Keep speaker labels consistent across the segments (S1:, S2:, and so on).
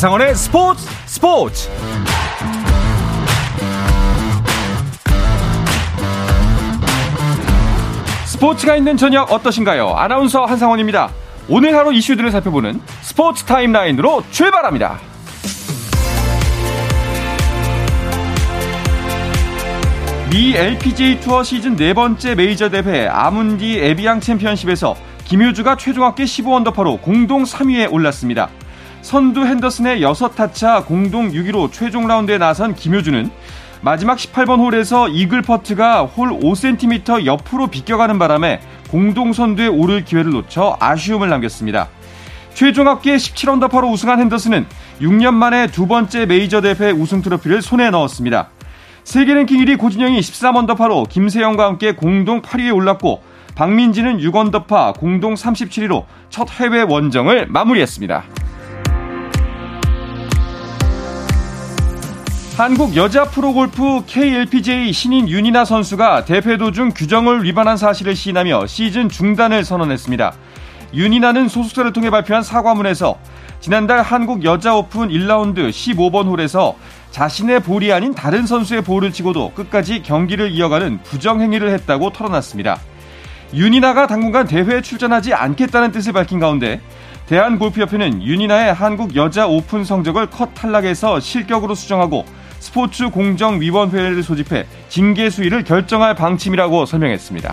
S1: 한상원의 스포츠 스포츠 스포츠가 있는 저녁 어떠신가요? 아나운서 한상원입니다. 오늘 하루 이슈들을 살펴보는 스포츠 타임라인으로 출발합니다. 미 LPGA 투어 시즌 네 번째 메이저 대회 아문디 에비앙 챔피언십에서 김효주가 최종 합계 15언더파로 공동 3위에 올랐습니다. 선두 핸더슨의 6타차 공동 6위로 최종 라운드에 나선 김효주는 마지막 18번 홀에서 이글 퍼트가 홀 5cm 옆으로 비껴가는 바람에 공동 선두에 오를 기회를 놓쳐 아쉬움을 남겼습니다. 최종 합계 17언더파로 우승한 핸더슨은 6년 만에 두 번째 메이저 대회 우승 트로피를 손에 넣었습니다. 세계 랭킹 1위 고진영이 13언더파로 김세영과 함께 공동 8위에 올랐고 박민지는 6언더파 공동 37위로 첫 해외 원정을 마무리했습니다. 한국 여자 프로골프 KLPGA 신인 윤이나 선수가 대회 도중 규정을 위반한 사실을 시인하며 시즌 중단을 선언했습니다. 윤이나는 소속사를 통해 발표한 사과문에서 지난달 한국 여자 오픈 1라운드 15번 홀에서 자신의 볼이 아닌 다른 선수의 볼을 치고도 끝까지 경기를 이어가는 부정행위를 했다고 털어놨습니다. 윤이나가 당분간 대회에 출전하지 않겠다는 뜻을 밝힌 가운데 대한골프협회는 윤이나의 한국 여자 오픈 성적을 컷 탈락해서 실격으로 수정하고 스포츠 공정위원회를 소집해 징계 수위를 결정할 방침이라고 설명했습니다.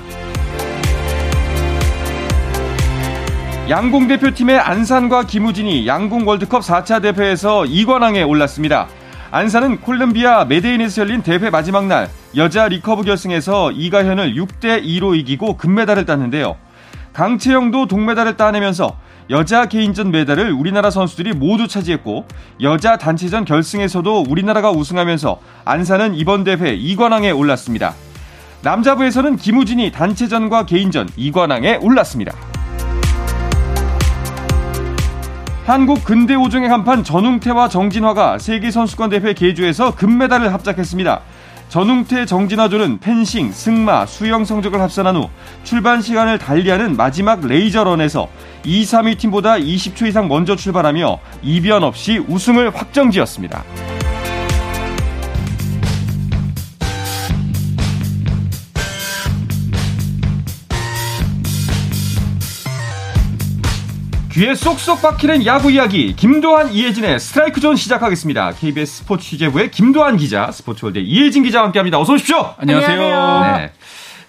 S1: 양궁 대표팀의 안산과 김우진이 양궁 월드컵 4차 대회에서 2관왕에 올랐습니다. 안산은 콜롬비아 메데인에서 열린 대회 마지막 날 여자 리커브 결승에서 이가현을 6대 2로 이기고 금메달을 땄는데요. 강채영도 동메달을 따내면서 여자 개인전 메달을 우리나라 선수들이 모두 차지했고 여자 단체전 결승에서도 우리나라가 우승하면서 안산은 이번 대회 2관왕에 올랐습니다. 남자부에서는 김우진이 단체전과 개인전 2관왕에 올랐습니다. 한국 근대 오종의 간판 전웅태와 정진화가 세계선수권대회 계주에서 금메달을 합작했습니다. 전웅태 정진화조는 펜싱, 승마, 수영 성적을 합산한 후 출발 시간을 달리하는 마지막 laser run에서 2, 3위 팀보다 20초 이상 먼저 출발하며 이변 없이 우승을 확정지었습니다. 귀에 쏙쏙 박히는 야구 이야기 김도환 이혜진의 스트라이크 존 시작하겠습니다. KBS 스포츠 취재부의 김도환 기자, 스포츠월드 이혜진 기자와 함께합니다. 어서 오십시오.
S2: 안녕하세요. 네.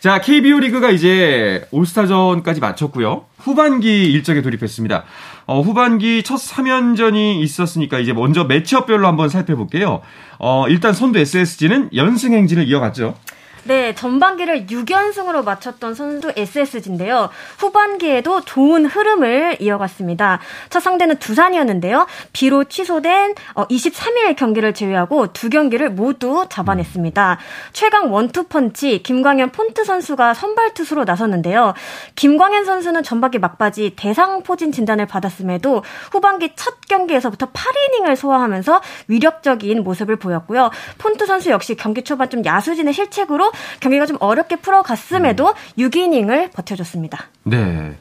S1: 자 KBO 리그가 이제 올스타전까지 마쳤고요. 후반기 일정에 돌입했습니다. 어, 후반기 첫 3연전이 있었으니까 이제 먼저 매치업별로 한번 살펴볼게요. 어, 일단 선두 SSG는 연승 행진을 이어갔죠.
S2: 네, 전반기를 6연승으로 마쳤던 선수 SSG인데요. 후반기에도 좋은 흐름을 이어갔습니다. 첫 상대는 두산이었는데요. 비로 취소된 23일 어, 경기를 제외하고 두 경기를 모두 잡아냈습니다. 최강 원투펀치 김광현 폰트 선수가 선발 투수로 나섰는데요. 김광현 선수는 전반기 막바지 대상 포진 진단을 받았음에도 후반기 첫 경기에서부터 8이닝을 소화하면서 위력적인 모습을 보였고요. 폰트 선수 역시 경기 초반 좀 야수진의 실책으로 경기가 좀 어렵게 풀어갔음에도 음. 6이닝을 버텨줬습니다.
S1: 네.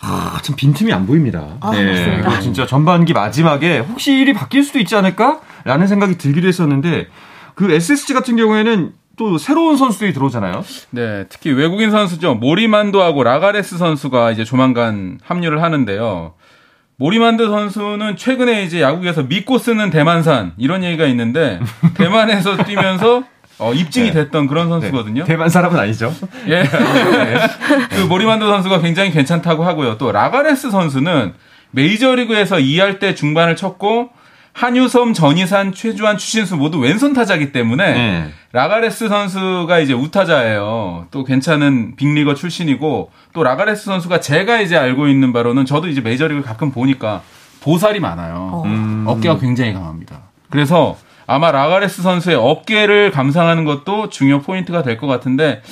S1: 아, 참 빈틈이 안 보입니다.
S2: 아, 네. 맞습니다.
S1: 진짜 전반기 마지막에 혹시 일이 바뀔 수도 있지 않을까? 라는 생각이 들기도 했었는데 그 SSG 같은 경우에는 또 새로운 선수들이 들어오잖아요.
S3: 네, 특히 외국인 선수죠. 모리만도하고 라가레스 선수가 이제 조만간 합류를 하는데요. 모리만도 선수는 최근에 이제 야구에서 믿고 쓰는 대만산 이런 얘기가 있는데 대만에서 뛰면서 어, 입증이 네. 됐던 그런 선수거든요.
S1: 네. 대만 사람은 아니죠.
S3: 예. 네. 그 모리만도 선수가 굉장히 괜찮다고 하고요. 또 라가레스 선수는 메이저리그에서 2할 대 중반을 쳤고 한유섬, 전의산, 최주환, 추신수 모두 왼손 타자기 때문에 네. 라가레스 선수가 이제 우타자예요. 또 괜찮은 빅리거 출신이고 또 라가레스 선수가 제가 이제 알고 있는 바로는 저도 이제 메이저리그 가끔 보니까 보살이 많아요. 어. 음. 어깨가 굉장히 강합니다. 그래서 아마 라가레스 선수의 어깨를 감상하는 것도 중요 포인트가 될 것 같은데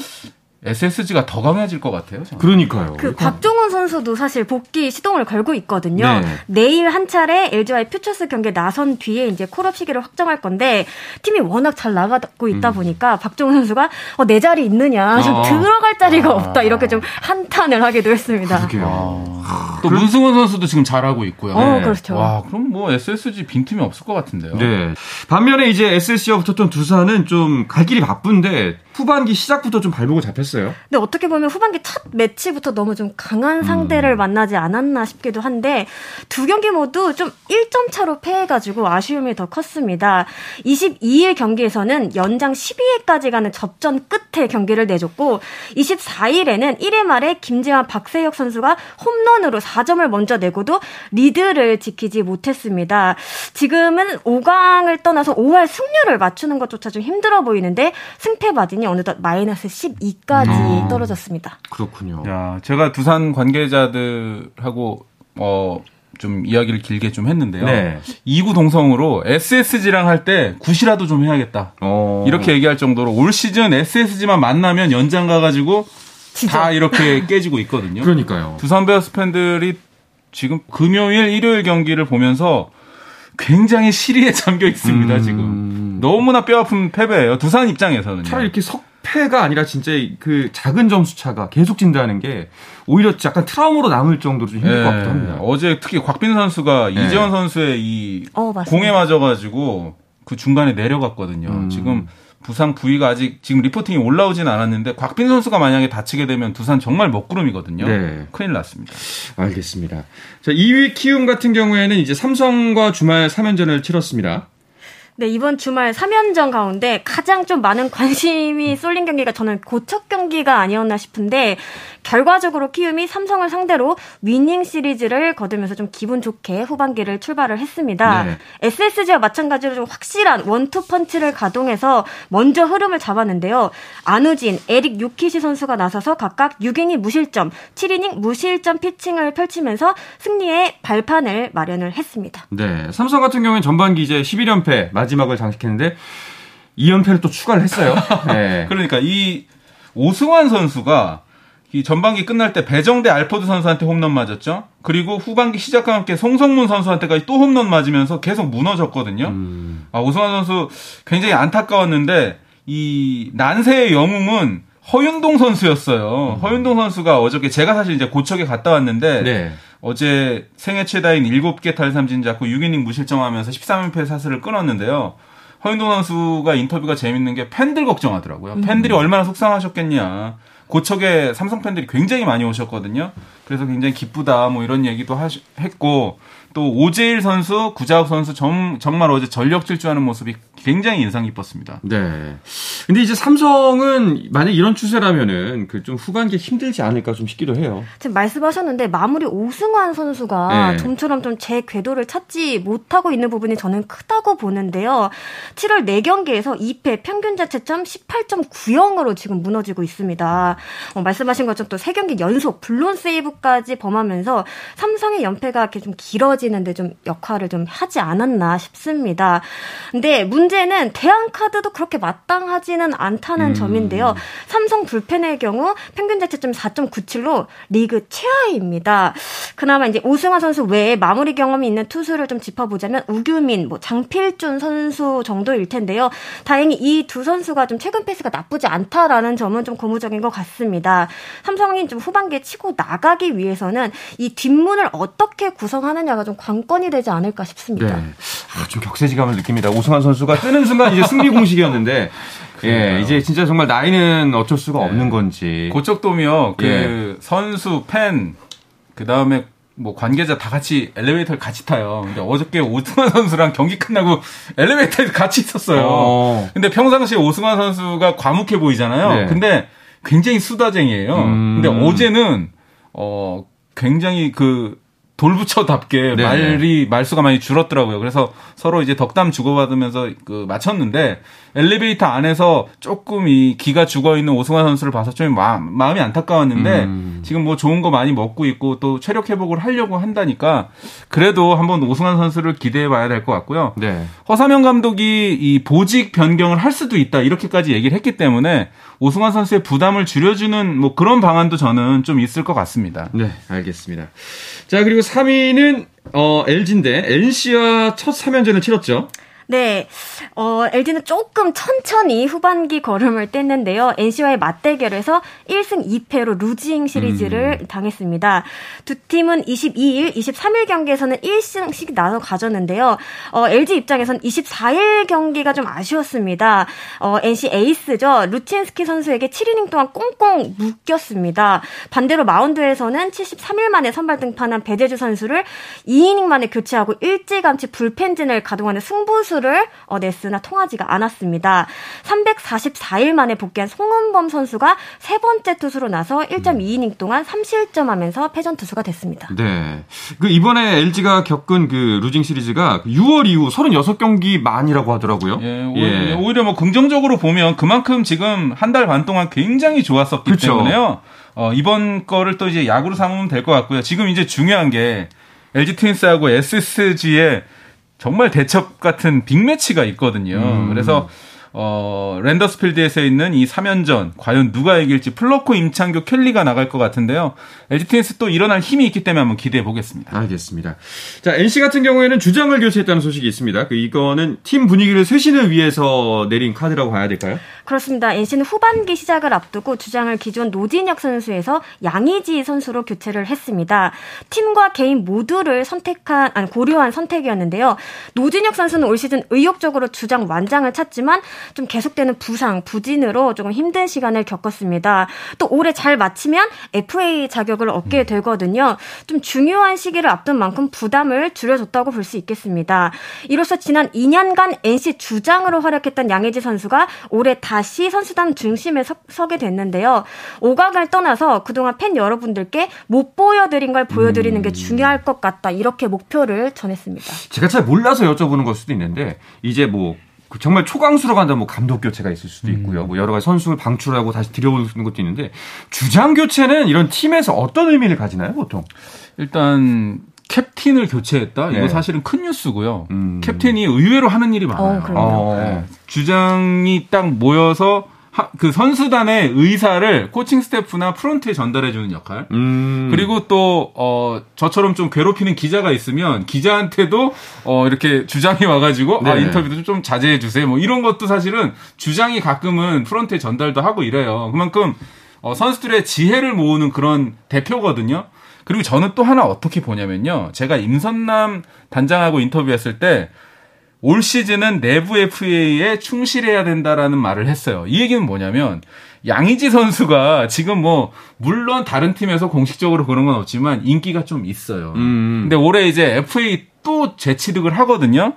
S3: SSG가 더 강해질 것 같아요.
S1: 저는. 그러니까요.
S2: 그 박종훈 선수도 사실 복귀 시동을 걸고 있거든요. 네. 내일 한 차례 LG와의 퓨처스 경기에 나선 뒤에 이제 call-up 시기를 확정할 건데 팀이 워낙 잘 나가고 있다 음. 보니까 박종훈 선수가 어, 내 자리 있느냐, 좀 아. 들어갈 자리가 아. 없다 이렇게 좀 한탄을 하기도 했습니다.
S3: 아. 또 문승원 선수도 지금 잘하고 있고요.
S2: 어, 네. 그렇죠.
S3: 와, 그럼 뭐 SSG 빈틈이 없을 것 같은데요.
S1: 네. 반면에 이제 SSG와 붙었던 두산은 좀 갈 길이 바쁜데 후반기 시작부터 좀 발목을 잡혔어요.
S2: 근데 어떻게 보면 후반기 첫 매치부터 너무 좀 강한 상대를 음. 만나지 않았나 싶기도 한데 두 경기 모두 좀 1점 차로 패해가지고 아쉬움이 더 컸습니다. 22일 경기에서는 연장 12회까지 가는 접전 끝에 경기를 내줬고 24일에는 1회 말에 김재환 박세혁 선수가 홈런으로 4점을 먼저 내고도 리드를 지키지 못했습니다. 지금은 5강을 떠나서 5할 승률을 맞추는 것조차 좀 힘들어 보이는데 승패 마진이 어느덧 마이너스 12까지 음. 떨어졌습니다.
S1: 그렇군요.
S3: 야, 제가 두산 관계자들하고 어, 좀 이야기를 길게 좀 했는데요. 네. 2구 동성으로 SSG랑 할 때 굿이라도 좀 해야겠다. 어. 이렇게 얘기할 정도로 올 시즌 SSG만 만나면 연장 가가지고 진짜? 다 이렇게 깨지고 있거든요.
S1: 그러니까요.
S3: 두산 베어스 팬들이 지금 금요일, 일요일 경기를 보면서 굉장히 시리에 잠겨 있습니다, 음... 지금. 너무나 뼈아픈 패배예요. 두산 입장에서는.
S1: 차라리 이렇게 석 패가 아니라 진짜 그 작은 점수 차가 계속 진다는 게 오히려 약간 트라우마로 남을 정도로 좀 힘들 네. 것 같기도 합니다.
S3: 어제 특히 곽빈 선수가 네. 이재원 선수의 이 어, 공에 맞아가지고 그 중간에 내려갔거든요. 음... 지금 부상 부위가 아직 지금 리포팅이 올라오진 않았는데 곽빈 선수가 만약에 다치게 되면 두산 정말 먹구름이거든요. 네. 큰일 났습니다.
S1: 알겠습니다. 자, 2위 키움 같은 경우에는 이제 삼성과 주말 3연전을 치렀습니다.
S2: 네, 이번 주말 3연전 가운데 가장 좀 많은 관심이 쏠린 경기가 저는 고척 경기가 아니었나 싶은데 결과적으로 키움이 삼성을 상대로 위닝 시리즈를 거두면서 좀 기분 좋게 후반기를 출발을 했습니다. 네. SSG와 마찬가지로 좀 확실한 원투 펀치를 가동해서 먼저 흐름을 잡았는데요. 안우진, 에릭 유키시 선수가 나서서 각각 6이닝 무실점, 7이닝 무실점 피칭을 펼치면서 승리의 발판을 마련을 했습니다.
S1: 네, 삼성 같은 경우는 전반기 이제 11연패 마지막을 장식했는데 2연패를 또 추가를 했어요.
S3: 네. 그러니까 이 오승환 선수가 이 전반기 끝날 때 배정대 알포드 선수한테 홈런 맞았죠. 그리고 후반기 시작과 함께 송성문 선수한테까지 또 홈런 맞으면서 계속 무너졌거든요. 음. 아, 오승환 선수 굉장히 안타까웠는데 이 난세의 영웅은 허윤동 선수였어요. 음. 허윤동 선수가 어저께 제가 사실 이제 고척에 갔다 왔는데 네. 어제 생애 최다인 7개 탈삼진 잡고 6이닝 무실점하면서 13연패 사슬을 끊었는데요. 허윤동 선수가 인터뷰가 재밌는 게 팬들 걱정하더라고요. 음. 팬들이 얼마나 속상하셨겠냐. 고척에 삼성 팬들이 굉장히 많이 오셨거든요. 그래서 굉장히 기쁘다 뭐 이런 얘기도 하시, 했고 또 오재일 선수, 구자욱 선수 정, 정말 어제 전력 질주하는 모습이 굉장히 인상 깊었습니다.
S1: 네. 근데 이제 삼성은 만약 이런 추세라면은 그 좀 후반기 힘들지 않을까 좀 싶기도 해요.
S2: 지금 말씀하셨는데 마무리 오승환 선수가 네. 좀처럼 좀 제 궤도를 찾지 못하고 있는 부분이 저는 크다고 보는데요. 7월 4경기에서 2패 평균 자체점 18.90으로 지금 무너지고 있습니다. 어, 말씀하신 것처럼 또 3경기 연속 블론 세이브까지 범하면서 삼성의 연패가 이렇게 좀 길어지는데 좀 역할을 좀 하지 않았나 싶습니다. 근데 문제 문제는 대한카드도 그렇게 마땅하지는 않다는 음. 점인데요. 삼성 불펜의 경우 평균 자체점 4.97로 리그 최하입니다. 그나마 이제 오승환 선수 외에 마무리 경험이 있는 투수를 좀 짚어보자면 우규민, 뭐 장필준 선수 정도일 텐데요. 다행히 이 두 선수가 좀 최근 페이스가 나쁘지 않다라는 점은 좀 고무적인 것 같습니다. 삼성이 좀 후반기에 치고 나가기 위해서는 이 뒷문을 어떻게 구성하느냐가 좀 관건이 되지 않을까 싶습니다. 네.
S1: 아, 좀 격세지감을 느낍니다. 오승환 선수가 뜨는 순간 이제 승리 공식이었는데 예, 이제 진짜 정말 나이는 어쩔 수가 네. 없는 건지.
S3: 고척돔이요. 그 예. 선수, 팬, 그 다음에 뭐 관계자 다 같이 엘리베이터를 같이 타요. 근데 어저께 오승환 선수랑 경기 끝나고 엘리베이터에 같이 있었어요. 어. 근데 평상시에 오승환 선수가 과묵해 보이잖아요. 네. 근데 굉장히 수다쟁이에요. 음. 근데 어제는 어 굉장히 그 돌부처답게 네. 말이 말수가 많이 줄었더라고요. 그래서 서로 이제 덕담 주고받으면서 그 맞췄는데 엘리베이터 안에서 조금 이 기가 죽어 있는 오승환 선수를 봐서 좀 마음, 마음이 안타까웠는데 음. 지금 뭐 좋은 거 많이 먹고 있고 또 체력 회복을 하려고 한다니까 그래도 한번 오승환 선수를 기대해 봐야 될 것 같고요. 네. 허사명 감독이 이 보직 변경을 할 수도 있다 이렇게까지 얘기를 했기 때문에 오승환 선수의 부담을 줄여주는 뭐 그런 방안도 저는 좀 있을 것 같습니다.
S1: 네, 알겠습니다. 자 그리고 3위는 어, LG인데 NC와 첫 3연전을 치렀죠.
S2: 네. 어, LG는 조금 천천히 후반기 걸음을 뗐는데요. NC와의 맞대결에서 1승 2패로 루징 시리즈를 음. 당했습니다. 두 팀은 22일, 23일 경기에서는 1승씩 나눠 가졌는데요. 어, LG 입장에선 24일 경기가 좀 아쉬웠습니다. 어, NC 에이스죠. 루틴스키 선수에게 7이닝 동안 꽁꽁 묶였습니다. 반대로 마운드에서는 73일 만에 선발 등판한 배재주 선수를 2이닝 만에 교체하고 일찌감치 불펜진을 가동하는 승부수 투수를 어, 냈으나 통하지가 않았습니다. 344일 만에 복귀한 송은범 선수가 세 번째 투수로 나서 1.2이닝 동안 3실점하면서 패전 투수가 됐습니다.
S1: 네. 그 이번에 LG가 겪은 그 losing series가 6월 이후 36경기 만이라고 하더라고요.
S3: 예, 오히려, 예. 오히려 뭐 긍정적으로 보면 그만큼 지금 한 달 반 동안 굉장히 좋았었기 그렇죠. 때문에요. 어, 이번 거를 또 이제 약으로 삼으면 될 것 같고요. 지금 이제 중요한 게 LG 트윈스하고 SSG의 정말 대첩 같은 빅매치가 있거든요. 음. 그래서 어, 랜더스필드에서 있는 이 3연전 과연 누가 이길지 플럿코 임찬규 켈리가 나갈 것 같은데요. LG 트윈스 또 일어날 힘이 있기 때문에 한번 기대해 보겠습니다.
S1: 알겠습니다. 자, NC 같은 경우에는 주장을 교체했다는 소식이 있습니다. 그 이거는 팀 분위기를 쇄신을 위해서 내린 카드라고 봐야 될까요?
S2: 그렇습니다. NC는 후반기 시작을 앞두고 주장을 기존 노진혁 선수에서 양의지 선수로 교체를 했습니다. 팀과 개인 모두를 선택한 아니 고려한 선택이었는데요. 노진혁 선수는 올 시즌 의욕적으로 주장 완장을 찾지만 좀 계속되는 부상, 부진으로 조금 힘든 시간을 겪었습니다. 또 올해 잘 마치면 FA 자격을 얻게 음. 되거든요. 좀 중요한 시기를 앞둔 만큼 부담을 줄여줬다고 볼 수 있겠습니다. 이로써 지난 2년간 NC 주장으로 활약했던 양혜지 선수가 올해 다시 선수단 중심에 서, 게 됐는데요. 오각을 떠나서 그동안 팬 여러분들께 못 보여드린 걸 보여드리는 게 음. 중요할 것 같다. 이렇게 목표를 전했습니다.
S1: 제가 잘 몰라서 여쭤보는 걸 수도 있는데 이제 뭐그 정말 초강수로 간다면 뭐 감독 교체가 있을 수도 있고요. 음. 뭐 여러 가지 선수를 방출하고 다시 들여오는 것도 있는데 주장 교체는 이런 팀에서 어떤 의미를 가지나요, 보통?
S3: 일단 캡틴을 교체했다. 네. 이거 사실은 큰 뉴스고요. 음. 캡틴이 의외로 하는 일이 많아요. 어, 어. 네. 주장이 딱 모여서 그 선수단의 의사를 코칭 스태프나 프론트에 전달해 주는 역할. 음. 그리고 또, 어, 저처럼 좀 괴롭히는 기자가 있으면 기자한테도, 어, 이렇게 주장이 와가지고, 아, 인터뷰도 좀 자제해 주세요. 뭐 이런 것도 사실은 주장이 가끔은 프론트에 전달도 하고 이래요. 그만큼, 어, 선수들의 지혜를 모으는 그런 대표거든요. 그리고 저는 또 하나 어떻게 보냐면요. 제가 임선남 단장하고 인터뷰했을 때 올 시즌은 내부 FA에 충실해야 된다라는 말을 했어요. 이 얘기는 뭐냐면 양의지 선수가 지금 뭐 물론 다른 팀에서 공식적으로 그런 건 없지만 인기가 좀 있어요. 음. 근데 올해 이제 FA 또 재취득을 하거든요.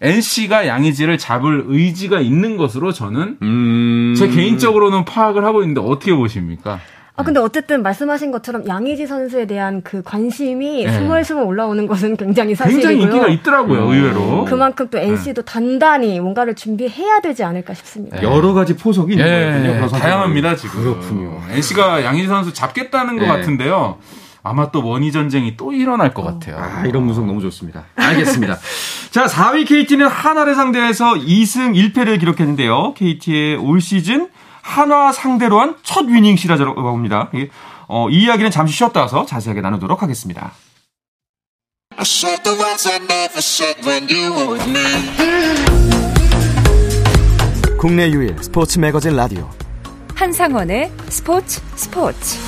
S3: NC가 양의지를 잡을 의지가 있는 것으로 저는 음. 제 개인적으로는 파악을 하고 있는데 어떻게 보십니까?
S2: 아 근데 어쨌든 말씀하신 것처럼 양의지 선수에 대한 그 관심이 네. 스멀스멀 올라오는 것은 굉장히 사실이고요.
S3: 굉장히 인기가 있더라고요, 음. 의외로.
S2: 그만큼 또 NC도 네. 단단히 뭔가를 준비해야 되지 않을까 싶습니다.
S1: 네. 여러 가지 포석이 있는 네.
S3: 거군요. 다양합니다, 지금.
S1: 그렇군요.
S3: NC가 양의지 선수 잡겠다는 것 네. 같은데요. 아마 또 원희 전쟁이 또 일어날 것 같아요.
S1: 아, 이런 분석 너무 좋습니다. 알겠습니다. 자, 4위 KT는 하나를 상대해서 2승 1패를 기록했는데요. KT의 올 시즌 한화 상대로 한 첫 위닝 시라자고 봅니다. 어, 이 이야기는 잠시 쉬었다 와서 자세하게 나누도록 하겠습니다.
S4: 국내 유일 스포츠 매거진 라디오 한상원의 스포츠 스포츠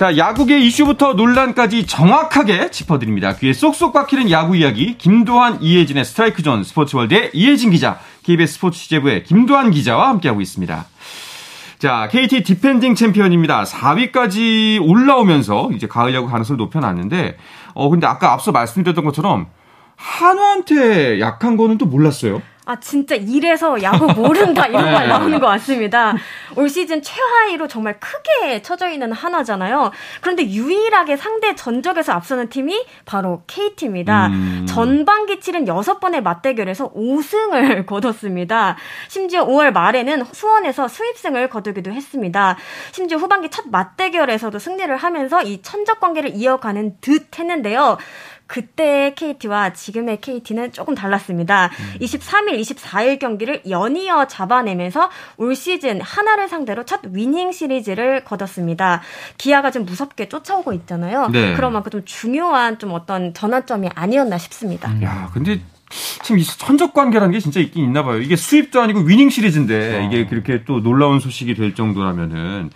S1: 자, 야구계 이슈부터 논란까지 정확하게 짚어드립니다. 귀에 쏙쏙 박히는 야구 이야기, 김도환, 이혜진의 스트라이크 존 스포츠월드의 이혜진 기자, KBS 스포츠 취재부의 김도환 기자와 함께하고 있습니다. 자, KT 디펜딩 챔피언입니다. 4위까지 올라오면서 이제 가을 야구 가능성을 높여놨는데, 어, 근데 아까 앞서 말씀드렸던 것처럼 한화한테 약한 거는 또 몰랐어요.
S2: 아 진짜 이래서 야구 모른다 이런 말 네. 나오는 것 같습니다. 올 시즌 최하위로 정말 크게 처져 있는 하나잖아요. 그런데 유일하게 상대 전적에서 앞서는 팀이 바로 KT입니다. 음. 전반기 치른 6번의 맞대결에서 5승을 거뒀습니다. 심지어 5월 말에는 수원에서 수입승을 거두기도 했습니다. 심지어 후반기 첫 맞대결에서도 승리를 하면서 이 천적 관계를 이어가는 듯 했는데요. 그때의 KT와 지금의 KT는 조금 달랐습니다. 음. 23일, 24일 경기를 연이어 잡아내면서 올 시즌 하나를 상대로 첫 위닝 시리즈를 거뒀습니다. 기아가 좀 무섭게 쫓아오고 있잖아요. 네. 그런 만큼 좀 중요한 좀 어떤 전환점이 아니었나 싶습니다.
S1: 음. 야, 근데 참이 천적 관계라는 게 진짜 있긴 있나 봐요. 이게 수입도 아니고 위닝 시리즈인데 어. 이게 그렇게 또 놀라운 소식이 될 정도라면은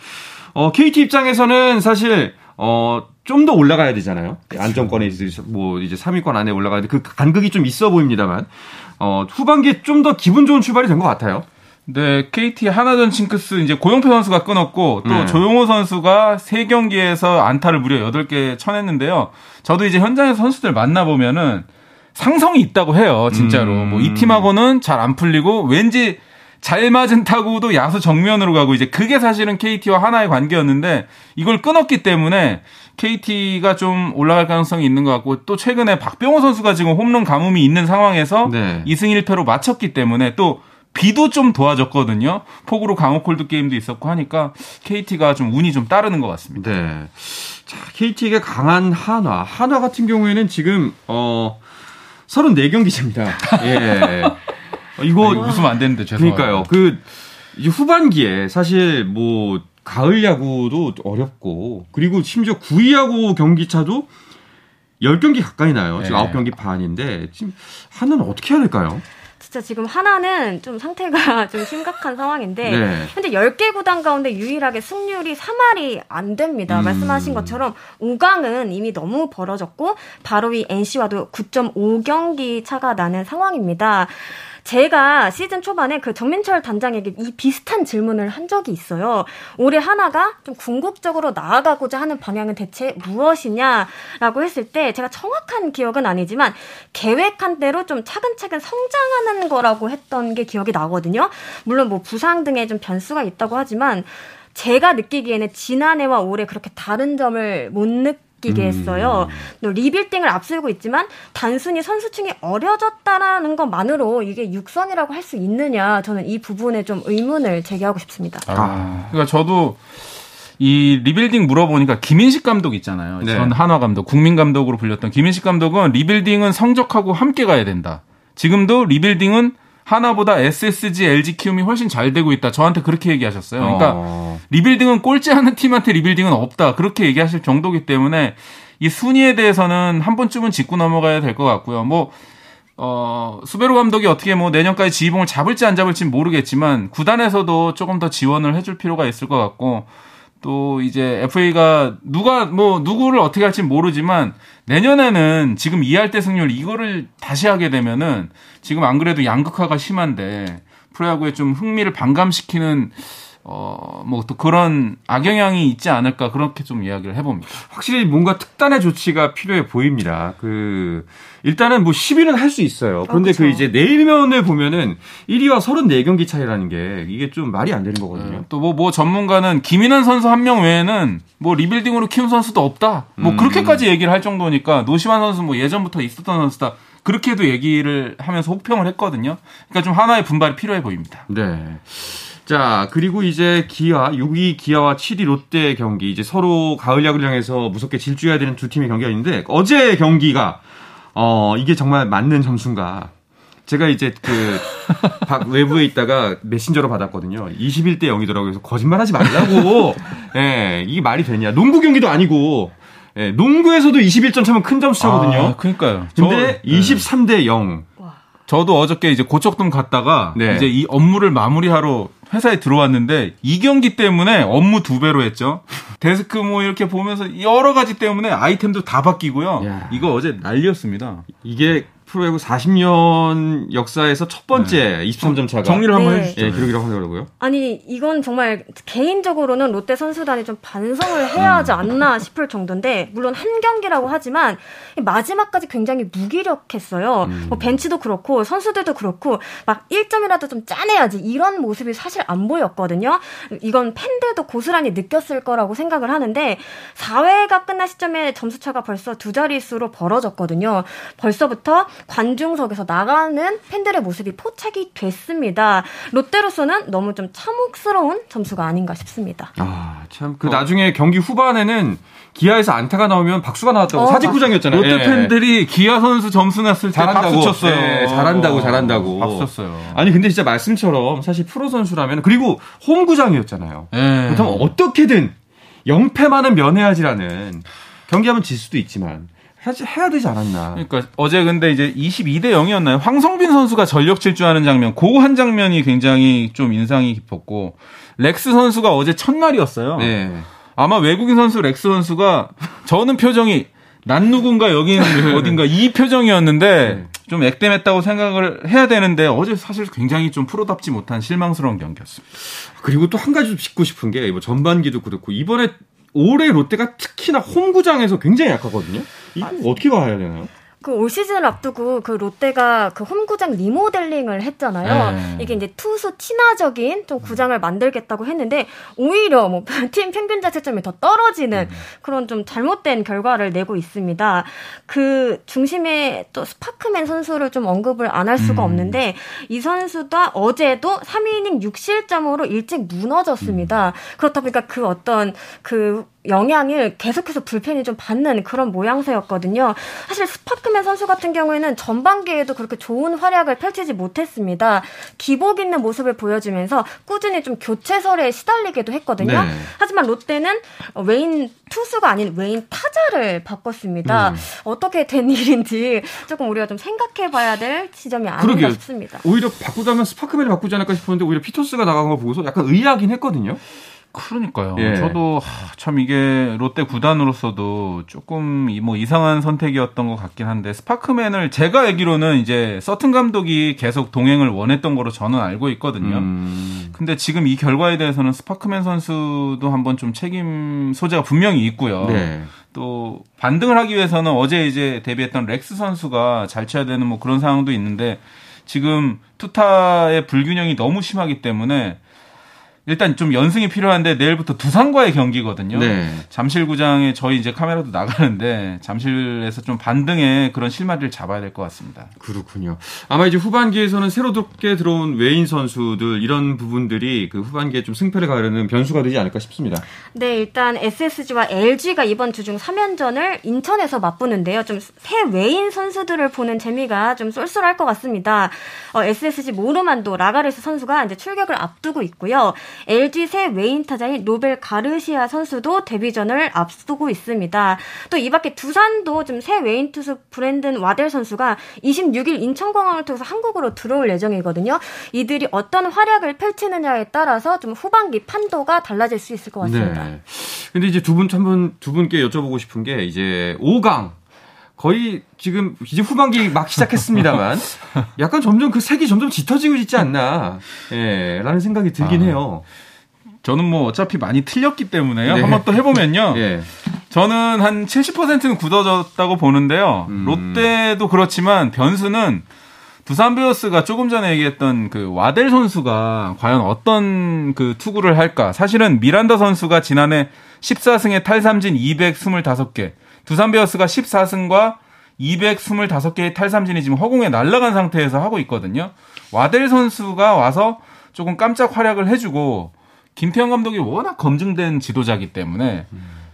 S1: 어, KT 입장에서는 사실 어, 좀 더 올라가야 되잖아요. 그쵸. 안정권에 뭐 이제 3위권 안에 올라가야 돼. 그 간극이 좀 있어 보입니다만 어, 후반기에 좀 더 기분 좋은 출발이 된 것 같아요.
S3: 네, KT 하나전 징크스 이제 고영표 선수가 끊었고 또 네. 조용호 선수가 3경기에서 안타를 무려 8개 쳐냈는데요. 저도 이제 현장에서 선수들 만나 보면은 상성이 있다고 해요, 진짜로. 음. 뭐이 팀하고는 잘 안 풀리고 왠지 잘 맞은 타구도 야수 정면으로 가고 이제 그게 사실은 KT와 하나의 관계였는데 이걸 끊었기 때문에 KT가 좀 올라갈 가능성이 있는 것 같고 또 최근에 박병호 선수가 지금 홈런 가뭄이 있는 상황에서 네. 2승 1패로 마쳤기 때문에 또 비도 좀 도와줬거든요. 폭우로 강호 콜드 게임도 있었고 하니까 KT가 좀 운이 좀 따르는 것 같습니다.
S1: 네. 자, KT가 강한 한화. 한화 같은 경우에는 지금 어 34경기째입니다. 예.
S3: 이거 아니, 웃으면 안 되는데 죄송해요.
S1: 그러니까요. 그 이제 후반기에 사실 뭐 가을 야구도 어렵고 그리고 심지어 9위 야구 경기차도 10경기 가까이 나요. 지금 네. 9경기 반인데 지금 하나는 어떻게 해야 될까요?
S2: 진짜 지금 하나는 좀 상태가 좀 심각한 상황인데 네. 현재 10개 구단 가운데 유일하게 승률이 3할이 안 됩니다. 음. 말씀하신 것처럼 5강은 이미 너무 벌어졌고 바로 위 NC와도 9.5경기 차가 나는 상황입니다. 제가 시즌 초반에 그 정민철 단장에게 이 비슷한 질문을 한 적이 있어요. 올해 하나가 좀 궁극적으로 나아가고자 하는 방향은 대체 무엇이냐라고 했을 때 제가 정확한 기억은 아니지만 계획한 대로 좀 차근차근 성장하는 거라고 했던 게 기억이 나거든요. 물론 뭐 부상 등의 좀 변수가 있다고 하지만 제가 느끼기에는 지난해와 올해 그렇게 다른 점을 못 느끼 느끼게 음. 했어요. 또 리빌딩을 앞세우고 있지만 단순히 선수층이 어려졌다라는 것만으로 이게 육성이라고 할 수 있느냐 저는 이 부분에 좀 의문을 제기하고 싶습니다.
S3: 아, 그러니까 저도 이 리빌딩 물어보니까 김인식 감독 있잖아요. 네. 전 한화 감독, 국민 감독으로 불렸던 김인식 감독은 리빌딩은 성적하고 함께 가야 된다. 지금도 리빌딩은 한화보다 SSG, LG 키움이 훨씬 잘 되고 있다. 저한테 그렇게 얘기하셨어요. 그러니까 어. 리빌딩은 꼴찌 하는 팀한테 리빌딩은 없다. 그렇게 얘기하실 정도기 때문에 이 순위에 대해서는 한 번쯤은 짚고 넘어가야 될 것 같고요. 뭐 어, 수베로 감독이 어떻게 뭐 내년까지 지휘봉을 잡을지 안 잡을지 모르겠지만 구단에서도 조금 더 지원을 해줄 필요가 있을 것 같고 또 이제 FA가 누가 뭐 누구를 어떻게 할지 모르지만 내년에는 지금 2할 때 승률 이거를 다시 하게 되면은 지금 안 그래도 양극화가 심한데 프로야구에 좀 흥미를 반감시키는 어, 뭐또 그런 악영향이 있지 않을까 그렇게 좀 이야기를 해봅니다.
S1: 확실히 뭔가 특단의 조치가 필요해 보입니다. 그, 일단은 뭐 10위는 할 수 있어요. 그런데 어, 그 이제 내일면을 보면은 1위와 34경기 차이라는 게 이게 좀 말이 안 되는 거거든요. 네.
S3: 또뭐 뭐 전문가는 김인환 선수 한 명 외에는 뭐 리빌딩으로 키운 선수도 없다. 뭐 음. 그렇게까지 얘기를 할 정도니까 노시환 선수 뭐 예전부터 있었던 선수다. 그렇게도 얘기를 하면서 혹평을 했거든요. 그러니까 좀 하나의 분발이 필요해 보입니다.
S1: 네. 자, 그리고 이제 기아, 6위 기아와 7위 롯데 경기, 이제 서로 가을 야구를 향해서 무섭게 질주해야 되는 두 팀의 경기가 있는데, 어제 경기가, 어, 이게 정말 맞는 점수인가. 제가 이제 그, 박 외부에 있다가 메신저로 받았거든요. 21대 0이더라고요. 그래서 거짓말 하지 말라고. 예, 네, 이게 말이 되냐. 농구 경기도 아니고, 예, 농구에서도 21점 차면 큰 점수 차거든요. 아,
S3: 그니까요.
S1: 근데 저, 23대 0.
S3: 저도 어저께 이제 고척돔 갔다가 네. 이제 이 업무를 마무리하러 회사에 들어왔는데 이 경기 때문에 업무 두 배로 했죠. 데스크 뭐 이렇게 보면서 여러 가지 때문에 아이템도 다 바뀌고요. 야. 이거 어제 난리였습니다.
S1: 이게 프로야구 40년 역사에서 첫 번째 네. 23점 차가
S3: 정리를 한번 네. 해주시죠.
S1: 예, 기록이라고 하더라고요.
S2: 아니 이건 정말 개인적으로는 롯데 선수단이 좀 반성을 해야 하지 않나 싶을 정도인데 물론 한 경기라고 하지만 마지막까지 굉장히 무기력했어요. 음. 뭐 벤치도 그렇고 선수들도 그렇고 막 1점이라도 좀 짜내야지 이런 모습이 사실 안 보였거든요. 이건 팬들도 고스란히 느꼈을 거라고 생각을 하는데 4회가 끝난 시점에 점수차가 벌써 두 자릿수로 벌어졌거든요. 벌써부터 관중석에서 나가는 팬들의 모습이 포착이 됐습니다. 롯데로서는 너무 좀 참혹스러운 점수가 아닌가 싶습니다.
S1: 아, 참. 그 어. 나중에 경기 후반에는 기아에서 안타가 나오면 박수가 나왔다고 어, 사직구장이었잖아요.
S3: 롯데 예. 팬들이 기아 선수 점수 났을 때 잘한다고, 박수 쳤어요. 예,
S1: 잘한다고 잘한다고.
S3: 박수 쳤어요.
S1: 아니 근데 진짜 말씀처럼 사실 프로 선수라면 그리고 홈구장이었잖아요. 예. 그렇다면 어떻게든 영패만은 면해야지라는 경기하면 질 수도 있지만 해야 되지 않았나.
S3: 그러니까 어제 근데 이제 22대 0이었나요? 황성빈 선수가 전력 질주하는 장면, 그 한 장면이 굉장히 좀 인상이 깊었고 렉스 선수가 어제 첫날이었어요. 네. 아마 외국인 선수 렉스 선수가 저는 표정이 난 누군가 여긴 어딘가 이 표정이었는데 네. 좀 액땜했다고 생각을 해야 되는데 어제 사실 굉장히 좀 프로답지 못한 실망스러운 경기였습니다.
S1: 그리고 또 한 가지 좀 짚고 싶은 게 뭐 전반기도 그렇고 이번에 올해 롯데가 특히나 홈구장에서 굉장히 약하거든요. 이거 아, 어떻게 봐야 되나요?
S2: 그 올 시즌을 앞두고 그 롯데가 그 홈구장 리모델링을 했잖아요. 네. 이게 이제 투수 친화적인 좀 구장을 만들겠다고 했는데 오히려 뭐 팀 평균 자책점이 더 떨어지는 음. 그런 좀 잘못된 결과를 내고 있습니다. 그 중심에 또 스파크맨 선수를 좀 언급을 안 할 수가 음. 없는데 이 선수도 어제도 3이닝 6실점으로 일찍 무너졌습니다. 음. 그렇다 보니까 그 어떤 그 영향을 계속해서 불펜이 좀 받는 그런 모양새였거든요. 사실 스파크맨 선수 같은 경우에는 전반기에도 그렇게 좋은 활약을 펼치지 못했습니다. 기복 있는 모습을 보여주면서 꾸준히 좀 교체설에 시달리기도 했거든요. 네. 하지만 롯데는 외인 투수가 아닌 외인 타자를 바꿨습니다. 음. 어떻게 된 일인지 조금 우리가 좀 생각해 봐야 될 지점이 아닌가. 싶습니다.
S1: 오히려 바꾸자면 스파크맨을 바꾸지 않을까 싶었는데 오히려 피터스가 나간 걸 보고서 약간 의아하긴 했거든요.
S3: 그러니까요. 예. 저도 하, 참 이게 롯데 구단으로서도 조금 뭐 이상한 선택이었던 것 같긴 한데 스파크맨을 제가 알기로는 이제 서튼 감독이 계속 동행을 원했던 거로 저는 알고 있거든요. 음. 근데 지금 이 결과에 대해서는 스파크맨 선수도 한번 좀 책임 소재가 분명히 있고요. 네. 또 반등을 하기 위해서는 어제 이제 데뷔했던 렉스 선수가 잘 쳐야 되는 뭐 그런 상황도 있는데 지금 투타의 불균형이 너무 심하기 때문에 일단 좀 연승이 필요한데 내일부터 두산과의 경기거든요. 네. 잠실구장에 저희 이제 카메라도 나가는데 잠실에서 좀 반등의 그런 실마리를 잡아야 될 것 같습니다.
S1: 그렇군요. 아마 이제 후반기에서는 새로덥게 들어온 외인 선수들 이런 부분들이 그 후반기에 좀 승패를 가르는 변수가 되지 않을까 싶습니다.
S2: 네, 일단 SSG와 LG가 이번 주중 3연전을 인천에서 맞붙는데요. 좀 새 외인 선수들을 보는 재미가 좀 쏠쏠할 것 같습니다. 어, SSG 모리만도 라가레스 선수가 이제 출격을 앞두고 있고요. LG 새 외인 타자인 로벨 가르시아 선수도 데뷔전을 앞두고 있습니다. 또 이 밖에 두산도 좀 새 외인 투수 브랜든 와델 선수가 26일 인천공항을 통해서 한국으로 들어올 예정이거든요. 이들이 어떤 활약을 펼치느냐에 따라서 좀 후반기 판도가 달라질 수 있을 것 같습니다. 네.
S1: 근데 이제 두 분, 한 분, 두 분께 여쭤보고 싶은 게 이제 5강 거의 지금 이제 후반기 막 시작했습니다만 약간 점점 그 색이 점점 짙어지고 있지 않나 예, 라는 생각이 들긴 아, 해요.
S3: 저는 뭐 어차피 많이 틀렸기 때문에요. 네. 한번 또 해보면요. 예. 저는 한 70%는 굳어졌다고 보는데요. 음. 롯데도 그렇지만 변수는 두산 베어스가 조금 전에 얘기했던 그 와델 선수가 과연 어떤 그 투구를 할까. 사실은 미란다 선수가 지난해 14승에 탈삼진 225개, 두산 베어스가 14승과 225개의 탈삼진이 지금 허공에 날아간 상태에서 하고 있거든요. 와델 선수가 와서 조금 깜짝 활약을 해주고 김태형 감독이 워낙 검증된 지도자기 때문에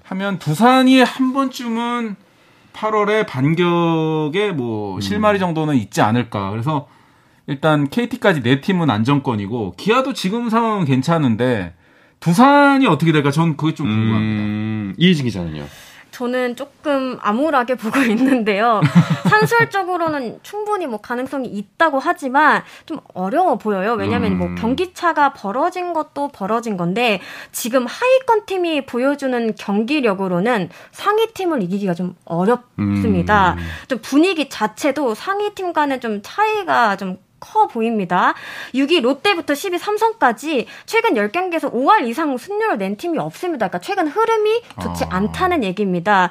S3: 하면 두산이 한 번쯤은 8월에 반격에 뭐 실마리 정도는 있지 않을까. 그래서 일단 KT까지 네 팀은 안정권이고 기아도 지금 상황은 괜찮은데 두산이 어떻게 될까? 전 그게 좀 궁금합니다. 음,
S1: 이해진 기자는요.
S2: 저는 조금 암울하게 보고 있는데요. 산술적으로는 충분히 뭐 가능성이 있다고 하지만 좀 어려워 보여요. 왜냐하면 뭐 음. 뭐 경기차가 벌어진 것도 벌어진 건데 지금 하위권 팀이 보여주는 경기력으로는 상위 팀을 이기기가 좀 어렵습니다. 음. 좀 분위기 자체도 상위 팀과는 좀 차이가 좀 커 보입니다. 6위 롯데부터 10위 삼성까지 최근 10경기에서 5할 이상 승률을 낸 팀이 없습니다. 그러니까 최근 흐름이 좋지 아. 않다는 얘기입니다.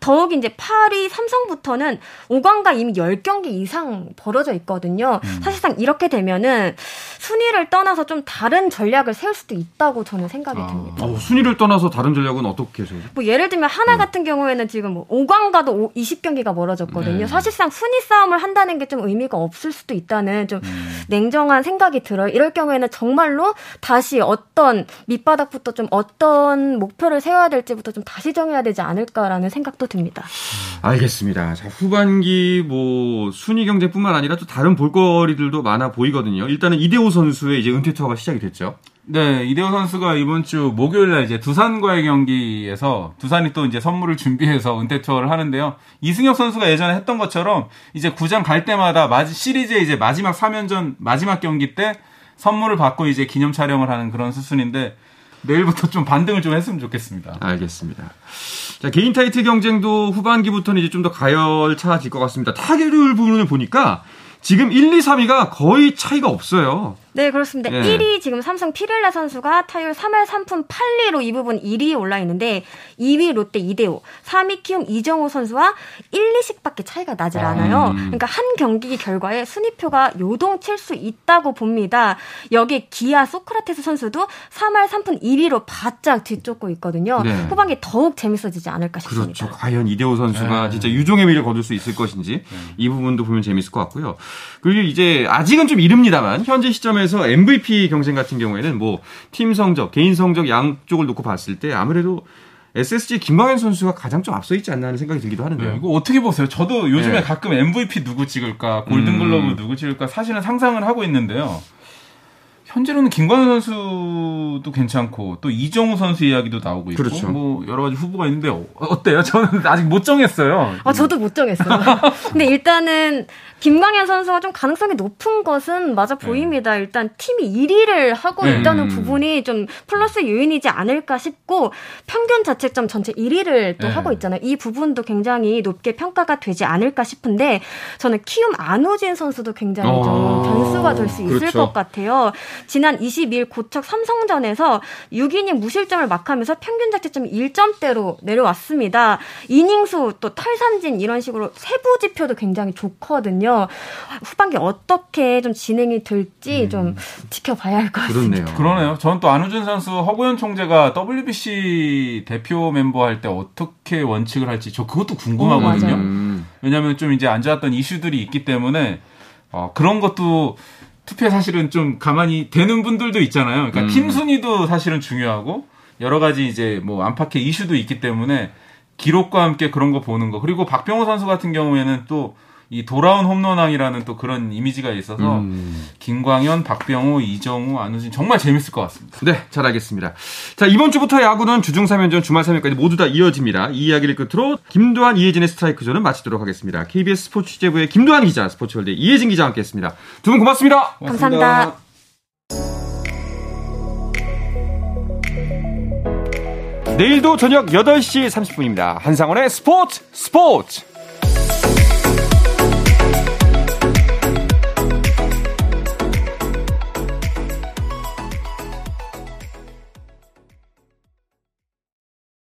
S2: 더욱 이제 8위 삼성부터는 5강과 이미 10경기 이상 벌어져 있거든요. 음. 사실상 이렇게 되면은 순위를 떠나서 좀 다른 전략을 세울 수도 있다고 저는 생각이 아. 듭니다.
S1: 어, 순위를 떠나서 다른 전략은 어떻게 세우죠?
S2: 뭐 예를 들면 하나 음. 같은 경우에는 지금 뭐 5강과도 20경기가 멀어졌거든요. 네. 사실상 순위 싸움을 한다는 게 좀 의미가 없을 수도 있다는 좀 음. 냉정한 생각이 들어요. 이럴 경우에는 정말로 다시 어떤 밑바닥부터 좀 어떤 목표를 세워야 될지부터 좀 다시 정해야 되지 않을까라는 생각도 듭니다.
S1: 알겠습니다. 자, 후반기 뭐 순위 경쟁뿐만 아니라 또 다른 볼거리들도 많아 보이거든요. 일단은 이대호 선수의 이제 은퇴 투어가 시작이 됐죠.
S3: 네, 이대호 선수가 이번 주 목요일 날 이제 두산과의 경기에서 두산이 또 이제 선물을 준비해서 은퇴 투어를 하는데요. 이승엽 선수가 예전에 했던 것처럼 이제 구장 갈 때마다 마지, 시리즈의 이제 마지막 3연전 마지막 경기 때 선물을 받고 이제 기념 촬영을 하는 그런 수순인데 내일부터 좀 반등을 좀 했으면 좋겠습니다.
S1: 알겠습니다. 자, 개인 타이틀 경쟁도 후반기부터는 이제 좀 더 가열차질 것 같습니다. 타율 부분을 보니까 지금 1, 2, 3위가 거의 차이가 없어요.
S2: 네, 그렇습니다. 예. 1위 지금 삼성 피렐라 선수가 타율 3할 3푼 8리로 이 부분 1위에 올라 있는데 2위 롯데 이대호, 3위 키움 이정호 선수와 1, 2씩밖에 차이가 나질 않아요. 음. 그러니까 한 경기 결과에 순위표가 요동칠 수 있다고 봅니다. 여기에 기아 소크라테스 선수도 3할 3푼 1위로 바짝 뒤쫓고 있거든요. 네. 후반기 더욱 재밌어지지 않을까 싶습니다.
S1: 그렇죠. 과연 이대호 선수가 네. 진짜 유종의 미를 거둘 수 있을 것인지 네. 이 부분도 보면 재밌을 것 같고요. 그리고 이제 아직은 좀 이릅니다만 현재 시점에 시점에서 MVP 경쟁 같은 경우에는 뭐 팀 성적, 개인 성적 양쪽을 놓고 봤을 때 아무래도 SSG 김광현 선수가 가장 좀 앞서 있지 않나 하는 생각이 들기도 하는데요.
S3: 네, 이거 어떻게 보세요? 저도 요즘에 네. 가끔 MVP 누구 찍을까, 골든글러브 음. 누구 찍을까 사실은 상상을 하고 있는데요. 현재로는 김광현 선수도 괜찮고 또 이정우 선수 이야기도 나오고 있고 그렇죠. 뭐 여러 가지 후보가 있는데 어때요? 저는 아직 못 정했어요.
S2: 아 저도 못 정했어요. 근데 일단은 김광현 선수가 좀 가능성이 높은 것은 맞아 네. 보입니다. 네. 일단 팀이 1위를 하고 네. 있다는 부분이 좀 플러스 요인이지 않을까 싶고 평균 자책점 전체 1위를 또 네. 하고 있잖아요. 이 부분도 굉장히 높게 평가가 되지 않을까 싶은데 저는 키움 안우진 선수도 굉장히 좀 어. 변수가 될 수 있을 그렇죠. 것 같아요. 지난 22일 고척 삼성전에서 6이닝 무실점을 막하면서 평균 자책점이 1점대로 내려왔습니다. 이닝수 또 탈삼진 이런 식으로 세부 지표도 굉장히 좋거든요. 후반기 어떻게 좀 진행이 될지 음. 좀 지켜봐야 할 것 같습니다.
S3: 그렇네요. 그러네요. 저는 또 안우준 선수 허구현 총재가 WBC 대표 멤버 할 때 어떻게 원칙을 할지 저 그것도 궁금하거든요. 음. 왜냐하면 좀 이제 안 좋았던 이슈들이 있기 때문에 어, 그런 것도 투표에 사실은 좀 감안이 되는 분들도 있잖아요. 그러니까 음. 팀 순위도 사실은 중요하고 여러 가지 이제 뭐 안팎의 이슈도 있기 때문에 기록과 함께 그런 거 보는 거 그리고 박병호 선수 같은 경우에는 또 이 돌아온 홈런왕이라는 또 그런 이미지가 있어서 음. 김광현, 박병호, 이정후, 안우진 정말 재밌을 것 같습니다.
S1: 네, 잘 알겠습니다. 자, 이번 주부터 야구는 주중 3연전, 주말 3연까지 모두 다 이어집니다. 이 이야기를 끝으로 김도환, 이혜진의 스트라이크 존은 마치도록 하겠습니다. KBS 스포츠 취재부의 김도환 기자, 스포츠월드 이혜진 기자와 함께 했습니다. 두 분 고맙습니다.
S2: 고맙습니다. 감사합니다.
S1: 내일도 저녁 8시 30분입니다. 한상원의 스포츠 스포츠!